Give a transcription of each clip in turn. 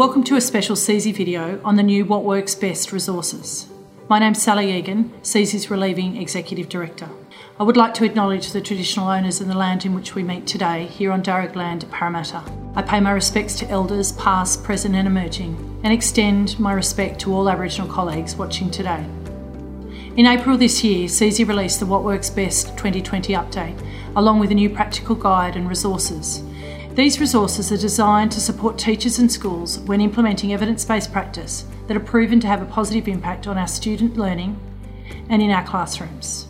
Welcome to a special CESE video on the new What Works Best resources. My name's Sally Egan, CESE's Relieving Executive Director. I would like to acknowledge the traditional owners and the land in which we meet today, here on Darug land at Parramatta. I pay my respects to elders, past, present, and emerging, and extend my respect to all Aboriginal colleagues watching today. In April this year, CESE released the What Works Best 2020 update, along with a new practical guide and resources. These resources are designed to support teachers and schools when implementing evidence based practice that are proven to have a positive impact on our student learning and in our classrooms.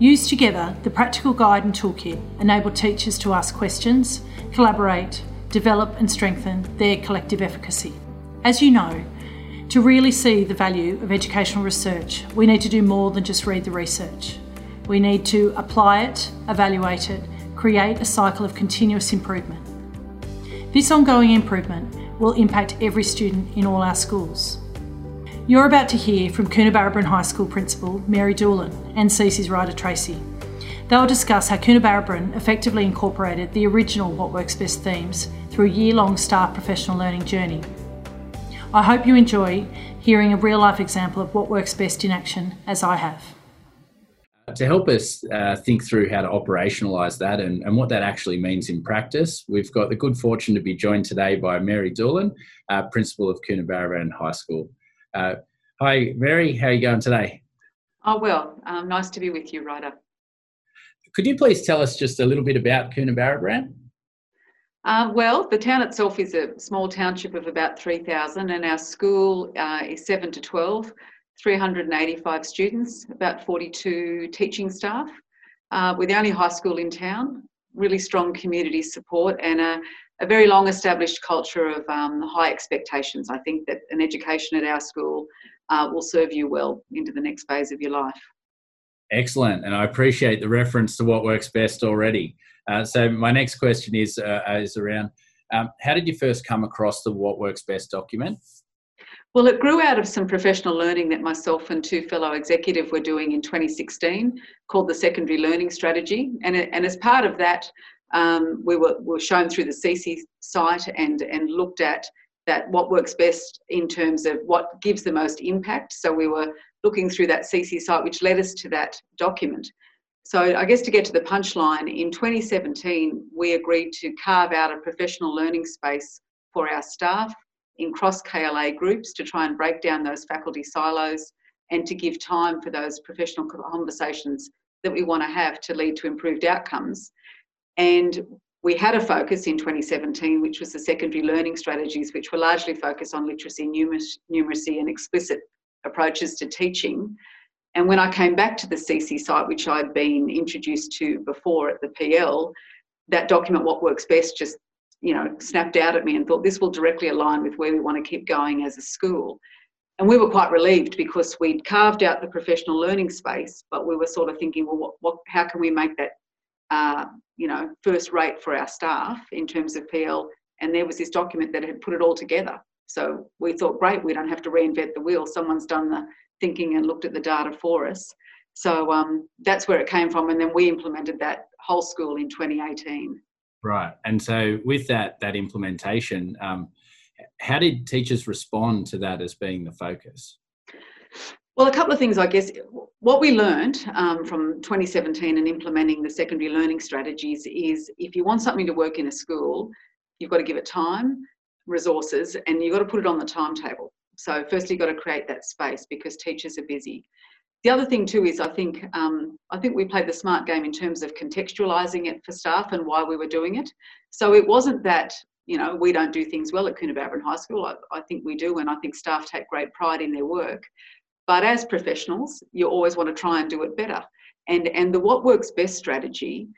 Used together, the practical guide and toolkit enable teachers to ask questions, collaborate, develop, and strengthen their collective efficacy. As you know, to really see the value of educational research, we need to do more than just read the research. We need to apply it, evaluate it, create a cycle of continuous improvement. This ongoing improvement will impact every student in all our schools. You're about to hear from Coonabarabran High School Principal Mary Doolan and CESE's writer Tracy. They'll discuss how Coonabarabran effectively incorporated the original What Works Best themes through a year long staff professional learning journey I hope you enjoy hearing a real life example of what works best in action, as I have. To help us uh, think through how to operationalise that and, and, what that actually means in practice, we've got the good fortune to be joined today by Mary Doolan, uh, Principal of Coonabarabran High School. Uh, hi, Mary, how are you going today? Oh, well, um, nice to be with you, Ryder. Could you please tell us just a little bit about Coonabarabran? Uh, well, the town itself is a small township of about 3,000, and our school uh, is 7 to 12, 385 students, about 42 teaching staff. Uh, we're the only high school in town, really strong community support, and a, a very long established culture of um, high expectations. I think that an education at our school uh, will serve you well into the next phase of your life. Excellent, and I appreciate the reference to what works best already. Uh, so my next question is uh, is around um, how did you first come across the What Works Best document? Well, it grew out of some professional learning that myself and two fellow executive were doing in 2016 called the Secondary Learning Strategy. And, and as part of that, um, we were, were shown through the CESE site and, and looked at that what works best in terms of what gives the most impact. So we were looking through that CESE site, which led us to that document. So, I guess to get to the punchline, in 2017, we agreed to carve out a professional learning space for our staff in cross KLA groups to try and break down those faculty silos and to give time for those professional conversations that we want to have to lead to improved outcomes. And we had a focus in 2017, which was the secondary learning strategies, which were largely focused on literacy, numeracy, and explicit approaches to teaching. And when I came back to the CESE site, which I'd been introduced to before at the PL, that document, What Works Best, just you know, snapped out at me and thought this will directly align with where we want to keep going as a school. And we were quite relieved because we'd carved out the professional learning space, but we were sort of thinking, well, what, what how can we make that, uh, you know, first rate for our staff in terms of PL? And there was this document that had put it all together. So we thought, great, we don't have to reinvent the wheel. Someone's done the thinking and looked at the data for us. So um, that's where it came from, and then we implemented that whole school in 2018. Right, and so with that that implementation, um, how did teachers respond to that as being the focus? Well, a couple of things, I guess. What we learned um, from 2017 and implementing the secondary learning strategies is if you want something to work in a school, you've got to give it time, resources, and you've got to put it on the timetable. So firstly, you've got to create that space because teachers are busy. The other thing too is I think um, I think we played the smart game in terms of contextualising it for staff and why we were doing it. So it wasn't that you know we don't do things well at Coonabarabran High School. I, I think we do, and I think staff take great pride in their work. But as professionals, you always want to try and do it better. And and the what works best strategy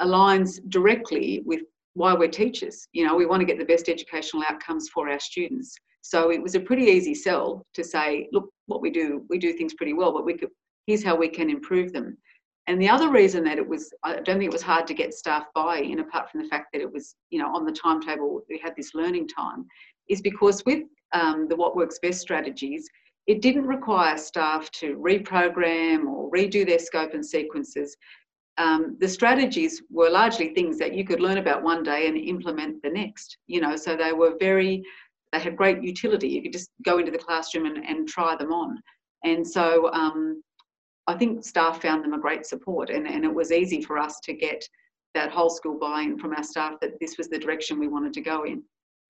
aligns directly with why we're teachers. You know, we want to get the best educational outcomes for our students. So it was a pretty easy sell to say, look, what we do, we do things pretty well, but we could, here's how we can improve them. And the other reason that it was, I don't think it was hard to get staff buy-in, apart from the fact that it was, you know, on the timetable, we had this learning time, is because with um, the What Works Best strategies, it didn't require staff to reprogram or redo their scope and sequences. Um, the strategies were largely things that you could learn about one day and implement the next. You know, so they were very they had great utility. You could just go into the classroom and, and try them on. And so um, I think staff found them a great support, and, and it was easy for us to get that whole school buy-in from our staff that this was the direction we wanted to go in.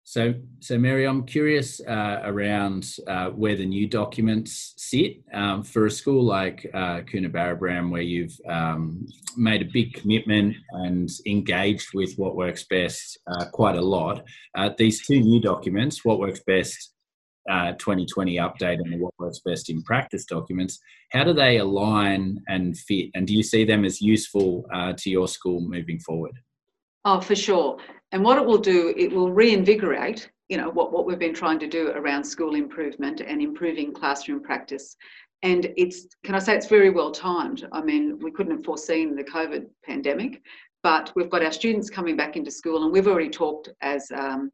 So, so Mary, I'm curious uh, around uh, where the new documents sit um, for a school like uh, Coonabarabran, where you've um, made a big commitment and engaged with what works best uh, quite a lot. Uh, these two new documents, what works best uh, 2020 update and the what works best in practice documents, how do they align and fit? And do you see them as useful uh, to your school moving forward? Oh, for sure. And what it will do, it will reinvigorate, you know, what, what we've been trying to do around school improvement and improving classroom practice. And it's, can I say, it's very well timed. I mean, we couldn't have foreseen the COVID pandemic, but we've got our students coming back into school, and we've already talked as um,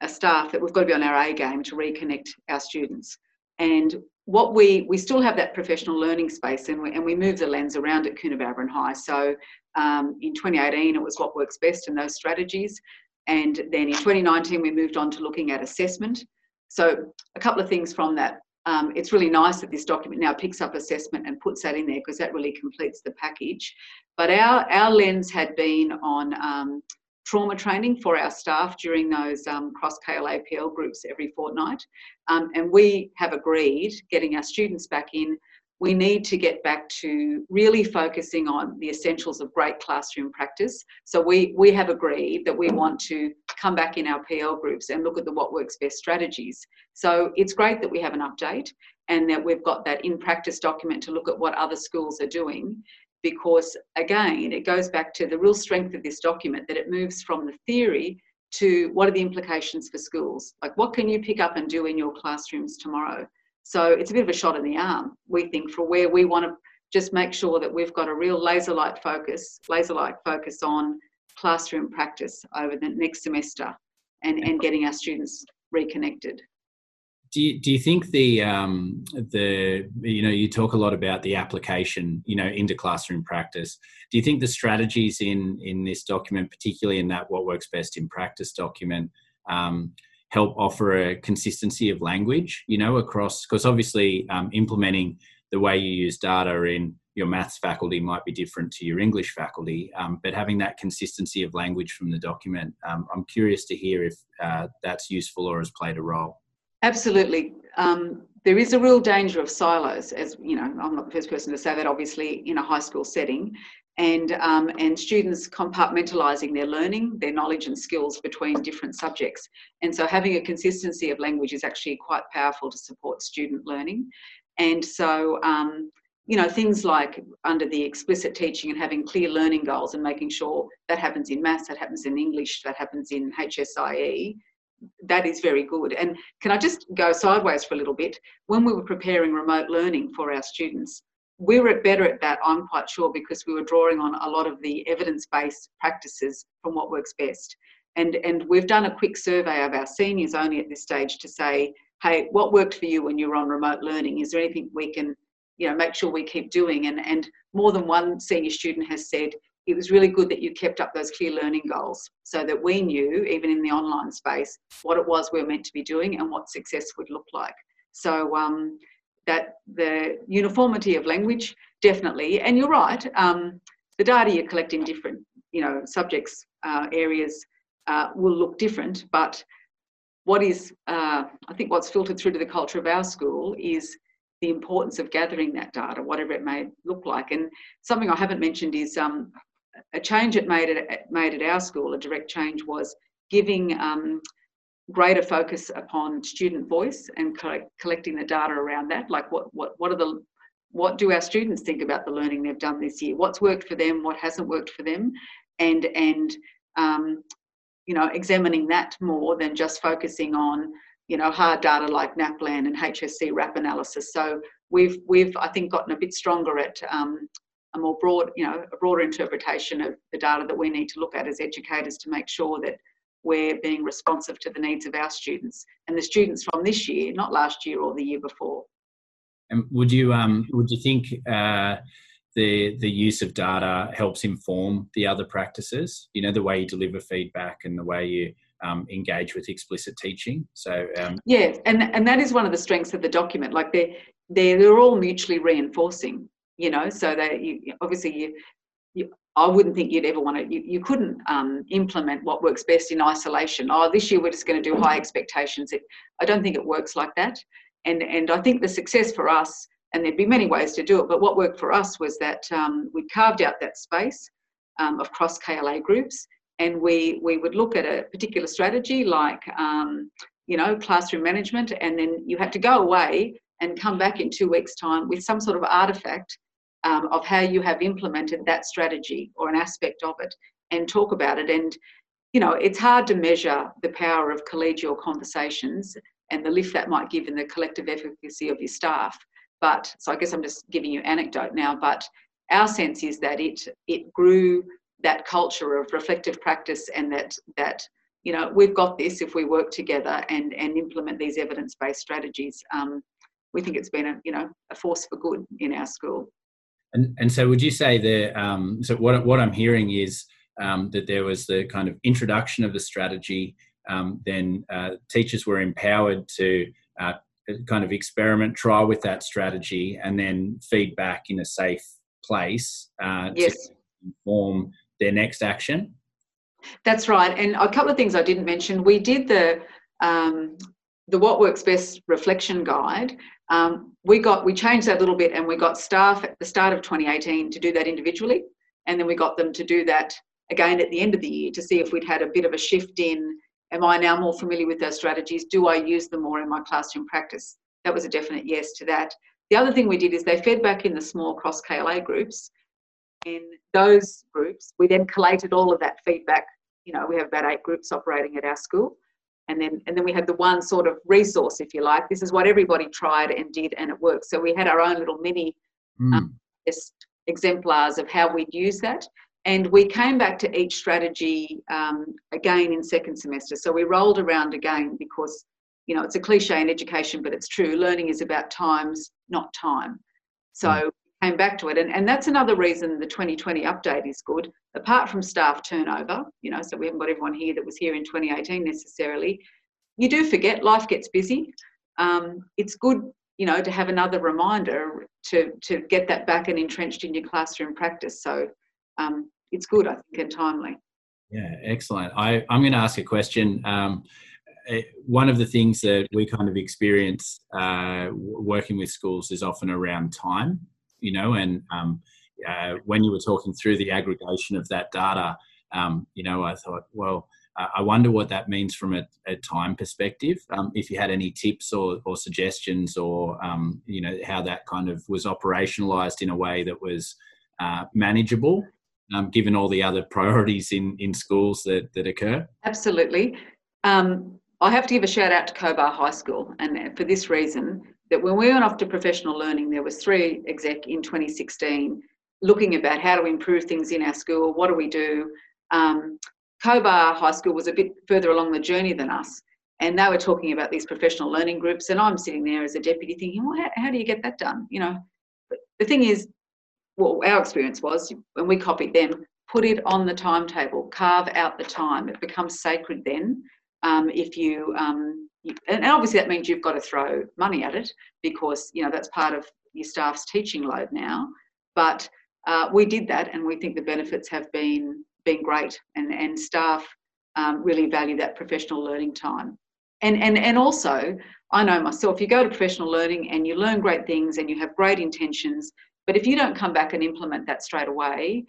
a staff that we've got to be on our A game to reconnect our students. And what we we still have that professional learning space, and we, and we move the lens around at Coonabarabran High. So um, in 2018, it was what works best in those strategies. And then in 2019, we moved on to looking at assessment. So a couple of things from that. Um, it's really nice that this document now picks up assessment and puts that in there because that really completes the package. But our, our lens had been on um, trauma training for our staff during those um, cross KLA PL groups every fortnight. Um, and we have agreed getting our students back in we need to get back to really focusing on the essentials of great classroom practice. So we, we have agreed that we want to come back in our PL groups and look at the what works best strategies. So it's great that we have an update and that we've got that in practice document to look at what other schools are doing because again it goes back to the real strength of this document that it moves from the theory to what are the implications for schools like what can you pick up and do in your classrooms tomorrow so it's a bit of a shot in the arm, we think, for where we want to just make sure that we've got a real laser light focus, laser light focus on classroom practice over the next semester and, and getting our students reconnected. Do you, do you think the um, the you know you talk a lot about the application you know into classroom practice do you think the strategies in in this document particularly in that what works best in practice document um, help offer a consistency of language, you know, across, because obviously um, implementing the way you use data in your maths faculty might be different to your English faculty, um, but having that consistency of language from the document, um, I'm curious to hear if uh, that's useful or has played a role. Absolutely. Um, there is a real danger of silos, as you know, I'm not the first person to say that, obviously, in a high school setting and, um, and students compartmentalising their learning, their knowledge and skills between different subjects. And so having a consistency of language is actually quite powerful to support student learning. And so, um, you know, things like under the explicit teaching and having clear learning goals and making sure that happens in maths, that happens in English, that happens in HSIE, that is very good. And can I just go sideways for a little bit? When we were preparing remote learning for our students, we were better at that, I'm quite sure, because we were drawing on a lot of the evidence-based practices from what works best. And, and we've done a quick survey of our seniors only at this stage to say, hey, what worked for you when you were on remote learning? Is there anything we can, you know, make sure we keep doing? And, and more than one senior student has said, it was really good that you kept up those clear learning goals so that we knew, even in the online space, what it was we were meant to be doing and what success would look like. So um, that the uniformity of language definitely. And you're right um, the data you collect in different you know subjects uh, areas uh, will look different. But what is uh, i think what's filtered through to the culture of our school is the importance of gathering that data whatever it may look like. And something i haven't mentioned is um, a change it made at, made at our school a direct change was giving um, greater focus upon student voice and collect, collecting the data around that like what what what are the what do our students think about the learning they've done this year? What's worked for them? What hasn't worked for them? And and um, you know examining that more than just focusing on you know hard data like NAPLAN and HSC RAP analysis. So we've we've I think gotten a bit stronger at um, a more broad you know a broader interpretation of the data that we need to look at as educators to make sure that we're being responsive to the needs of our students and the students from this year, not last year or the year before. And would you um, would you think uh, the the use of data helps inform the other practices? You know, the way you deliver feedback and the way you um, engage with explicit teaching. So um, yeah, and and that is one of the strengths of the document. Like they they're, they're all mutually reinforcing. You know, so that you, obviously you, you I wouldn't think you'd ever want to, you, you couldn't um, implement what works best in isolation. Oh, this year we're just going to do high expectations. It, I don't think it works like that. And, and I think the success for us, and there'd be many ways to do it, but what worked for us was that um, we carved out that space um, of cross KLA groups and we, we would look at a particular strategy like, um, you know, classroom management, and then you had to go away and come back in two weeks' time with some sort of artifact um, of how you have implemented that strategy or an aspect of it and talk about it. And, you know, it's hard to measure the power of collegial conversations and the lift that might give in the collective efficacy of your staff. But so I guess I'm just giving you anecdote now, but our sense is that it it grew that culture of reflective practice and that that you know we've got this if we work together and and implement these evidence-based strategies um, we think it's been a you know a force for good in our school and and so would you say that um, so what what I'm hearing is um, that there was the kind of introduction of the strategy. Um, then uh, teachers were empowered to uh, kind of experiment, try with that strategy, and then feedback in a safe place uh, yes. to inform their next action. That's right. And a couple of things I didn't mention. We did the um, the What Works Best reflection guide, um, we got we changed that a little bit and we got staff at the start of 2018 to do that individually. And then we got them to do that again at the end of the year to see if we'd had a bit of a shift in am i now more familiar with those strategies? Do i use them more in my classroom practice? That was a definite yes to that. The other thing we did is they fed back in the small cross kla groups. In those groups we then collated all of that feedback. You know we have about eight groups operating at our school and then and then we had the one sort of resource if you like. This is what everybody tried and did and it worked. So we had our own little mini mm. um, exemplars of how we'd use that. And we came back to each strategy um, again in second semester. So we rolled around again because you know it's a cliche in education but it's true. Learning is about times not time. So mm came back to it. And, and that's another reason the 2020 update is good. Apart from staff turnover, you know, so we haven't got everyone here that was here in 2018 necessarily. You do forget, life gets busy. Um, it's good, you know, to have another reminder to, to get that back and entrenched in your classroom practice. So um, it's good, I think, and timely. Yeah, excellent. I, I'm going to ask a question. Um, eh, one of the things that we kind of experience uh, working with schools is often around time you know, and um, uh, when you were talking through the aggregation of that data, um, you know, I thought, well, uh, I wonder what that means from a, a time perspective. Um, if you had any tips or, or suggestions, or um, you know, how that kind of was operationalized in a way that was uh, manageable, um, given all the other priorities in in schools that that occur. Absolutely. Um, I have to give a shout out to Cobar High School, and for this reason, that when we went off to professional learning, there was three exec in 2016 looking about how to improve things in our school. What do we do? Um, Cobar High School was a bit further along the journey than us, and they were talking about these professional learning groups. And I'm sitting there as a deputy thinking, well, how, how do you get that done? You know, but the thing is, well, our experience was when we copied them, put it on the timetable, carve out the time. It becomes sacred then. Um, if you um, and obviously that means you've got to throw money at it because you know that's part of your staff's teaching load now. But uh, we did that, and we think the benefits have been been great, and and staff um, really value that professional learning time. And and and also, I know myself. You go to professional learning and you learn great things, and you have great intentions. But if you don't come back and implement that straight away,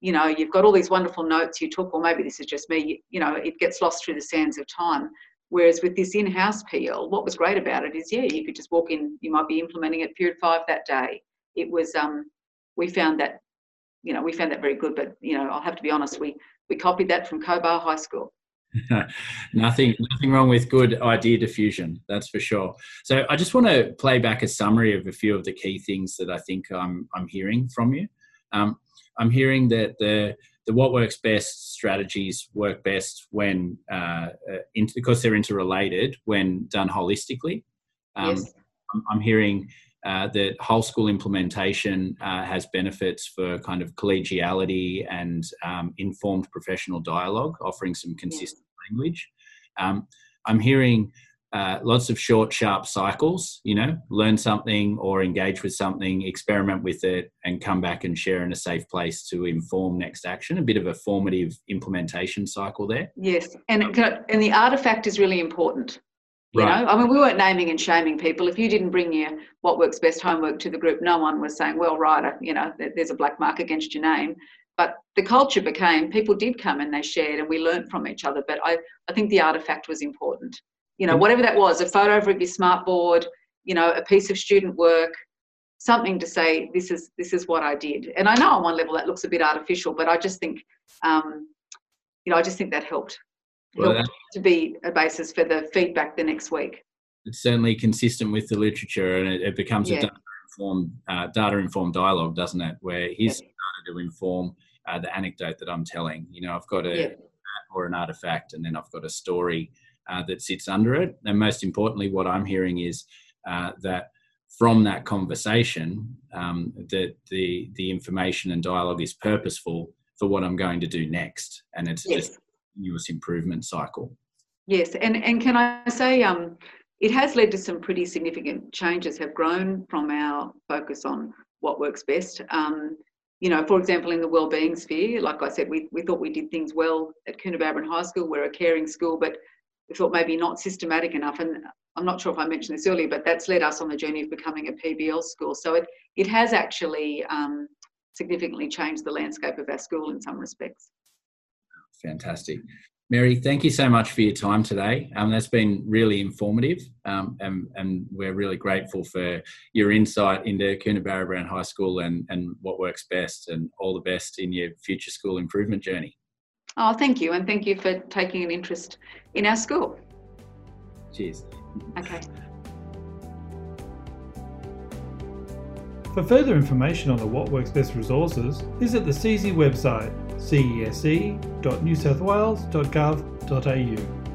you know you've got all these wonderful notes you took, or maybe this is just me. You know, it gets lost through the sands of time. Whereas with this in-house PL, what was great about it is, yeah, you could just walk in. You might be implementing it period five that day. It was, um, we found that, you know, we found that very good. But you know, I'll have to be honest, we we copied that from Cobar High School. nothing, nothing wrong with good idea diffusion. That's for sure. So I just want to play back a summary of a few of the key things that I think I'm I'm hearing from you. Um, I'm hearing that the the what works best strategies work best when uh, uh into, because they're interrelated when done holistically. Um, yes. I'm, I'm, hearing uh, that whole school implementation uh, has benefits for kind of collegiality and um, informed professional dialogue, offering some consistent language. Um, I'm hearing uh, lots of short, sharp cycles, you know, learn something or engage with something, experiment with it, and come back and share in a safe place to inform next action. A bit of a formative implementation cycle there. Yes, and and the artifact is really important. You right. know, I mean, we weren't naming and shaming people. If you didn't bring your what works best homework to the group, no one was saying, "Well, right, you know, there's a black mark against your name." But the culture became people did come and they shared, and we learned from each other. But I, I think the artifact was important you know, whatever that was, a photo of your smart board, you know, a piece of student work, something to say this is this is what I did. And I know on one level that looks a bit artificial, but I just think, um, you know, I just think that helped, well, helped to be a basis for the feedback the next week. It's certainly consistent with the literature, and it, it becomes yeah. a data informed uh, data informed dialogue, doesn't it? Where here's yeah. data to inform uh, the anecdote that I'm telling. You know, I've got a yeah. or an artifact, and then I've got a story uh, that sits under it. And most importantly, what I'm hearing is uh, that from that conversation, um, that the the information and dialogue is purposeful for what I'm going to do next, and it's yes. just a continuous improvement cycle. Yes, and and can I say, um, it has led to some pretty significant changes. Have grown from our focus on what works best. Um, you know, for example, in the wellbeing sphere, like I said, we, we thought we did things well at Coonabarabran High School. We're a caring school, but we thought maybe not systematic enough. And I'm not sure if I mentioned this earlier, but that's led us on the journey of becoming a PBL school. So it, it has actually um, significantly changed the landscape of our school in some respects. Fantastic. Mary, thank you so much for your time today. Um, that's been really informative, um, and, and, we're really grateful for your insight into Coonabarabran High School and, and what works best, and all the best in your future school improvement journey. Oh, thank you. And thank you for taking an interest in our school. Cheers. Okay. For further information on the What Works Best resources, visit the CESE website cese.newsouthwales.gov.au.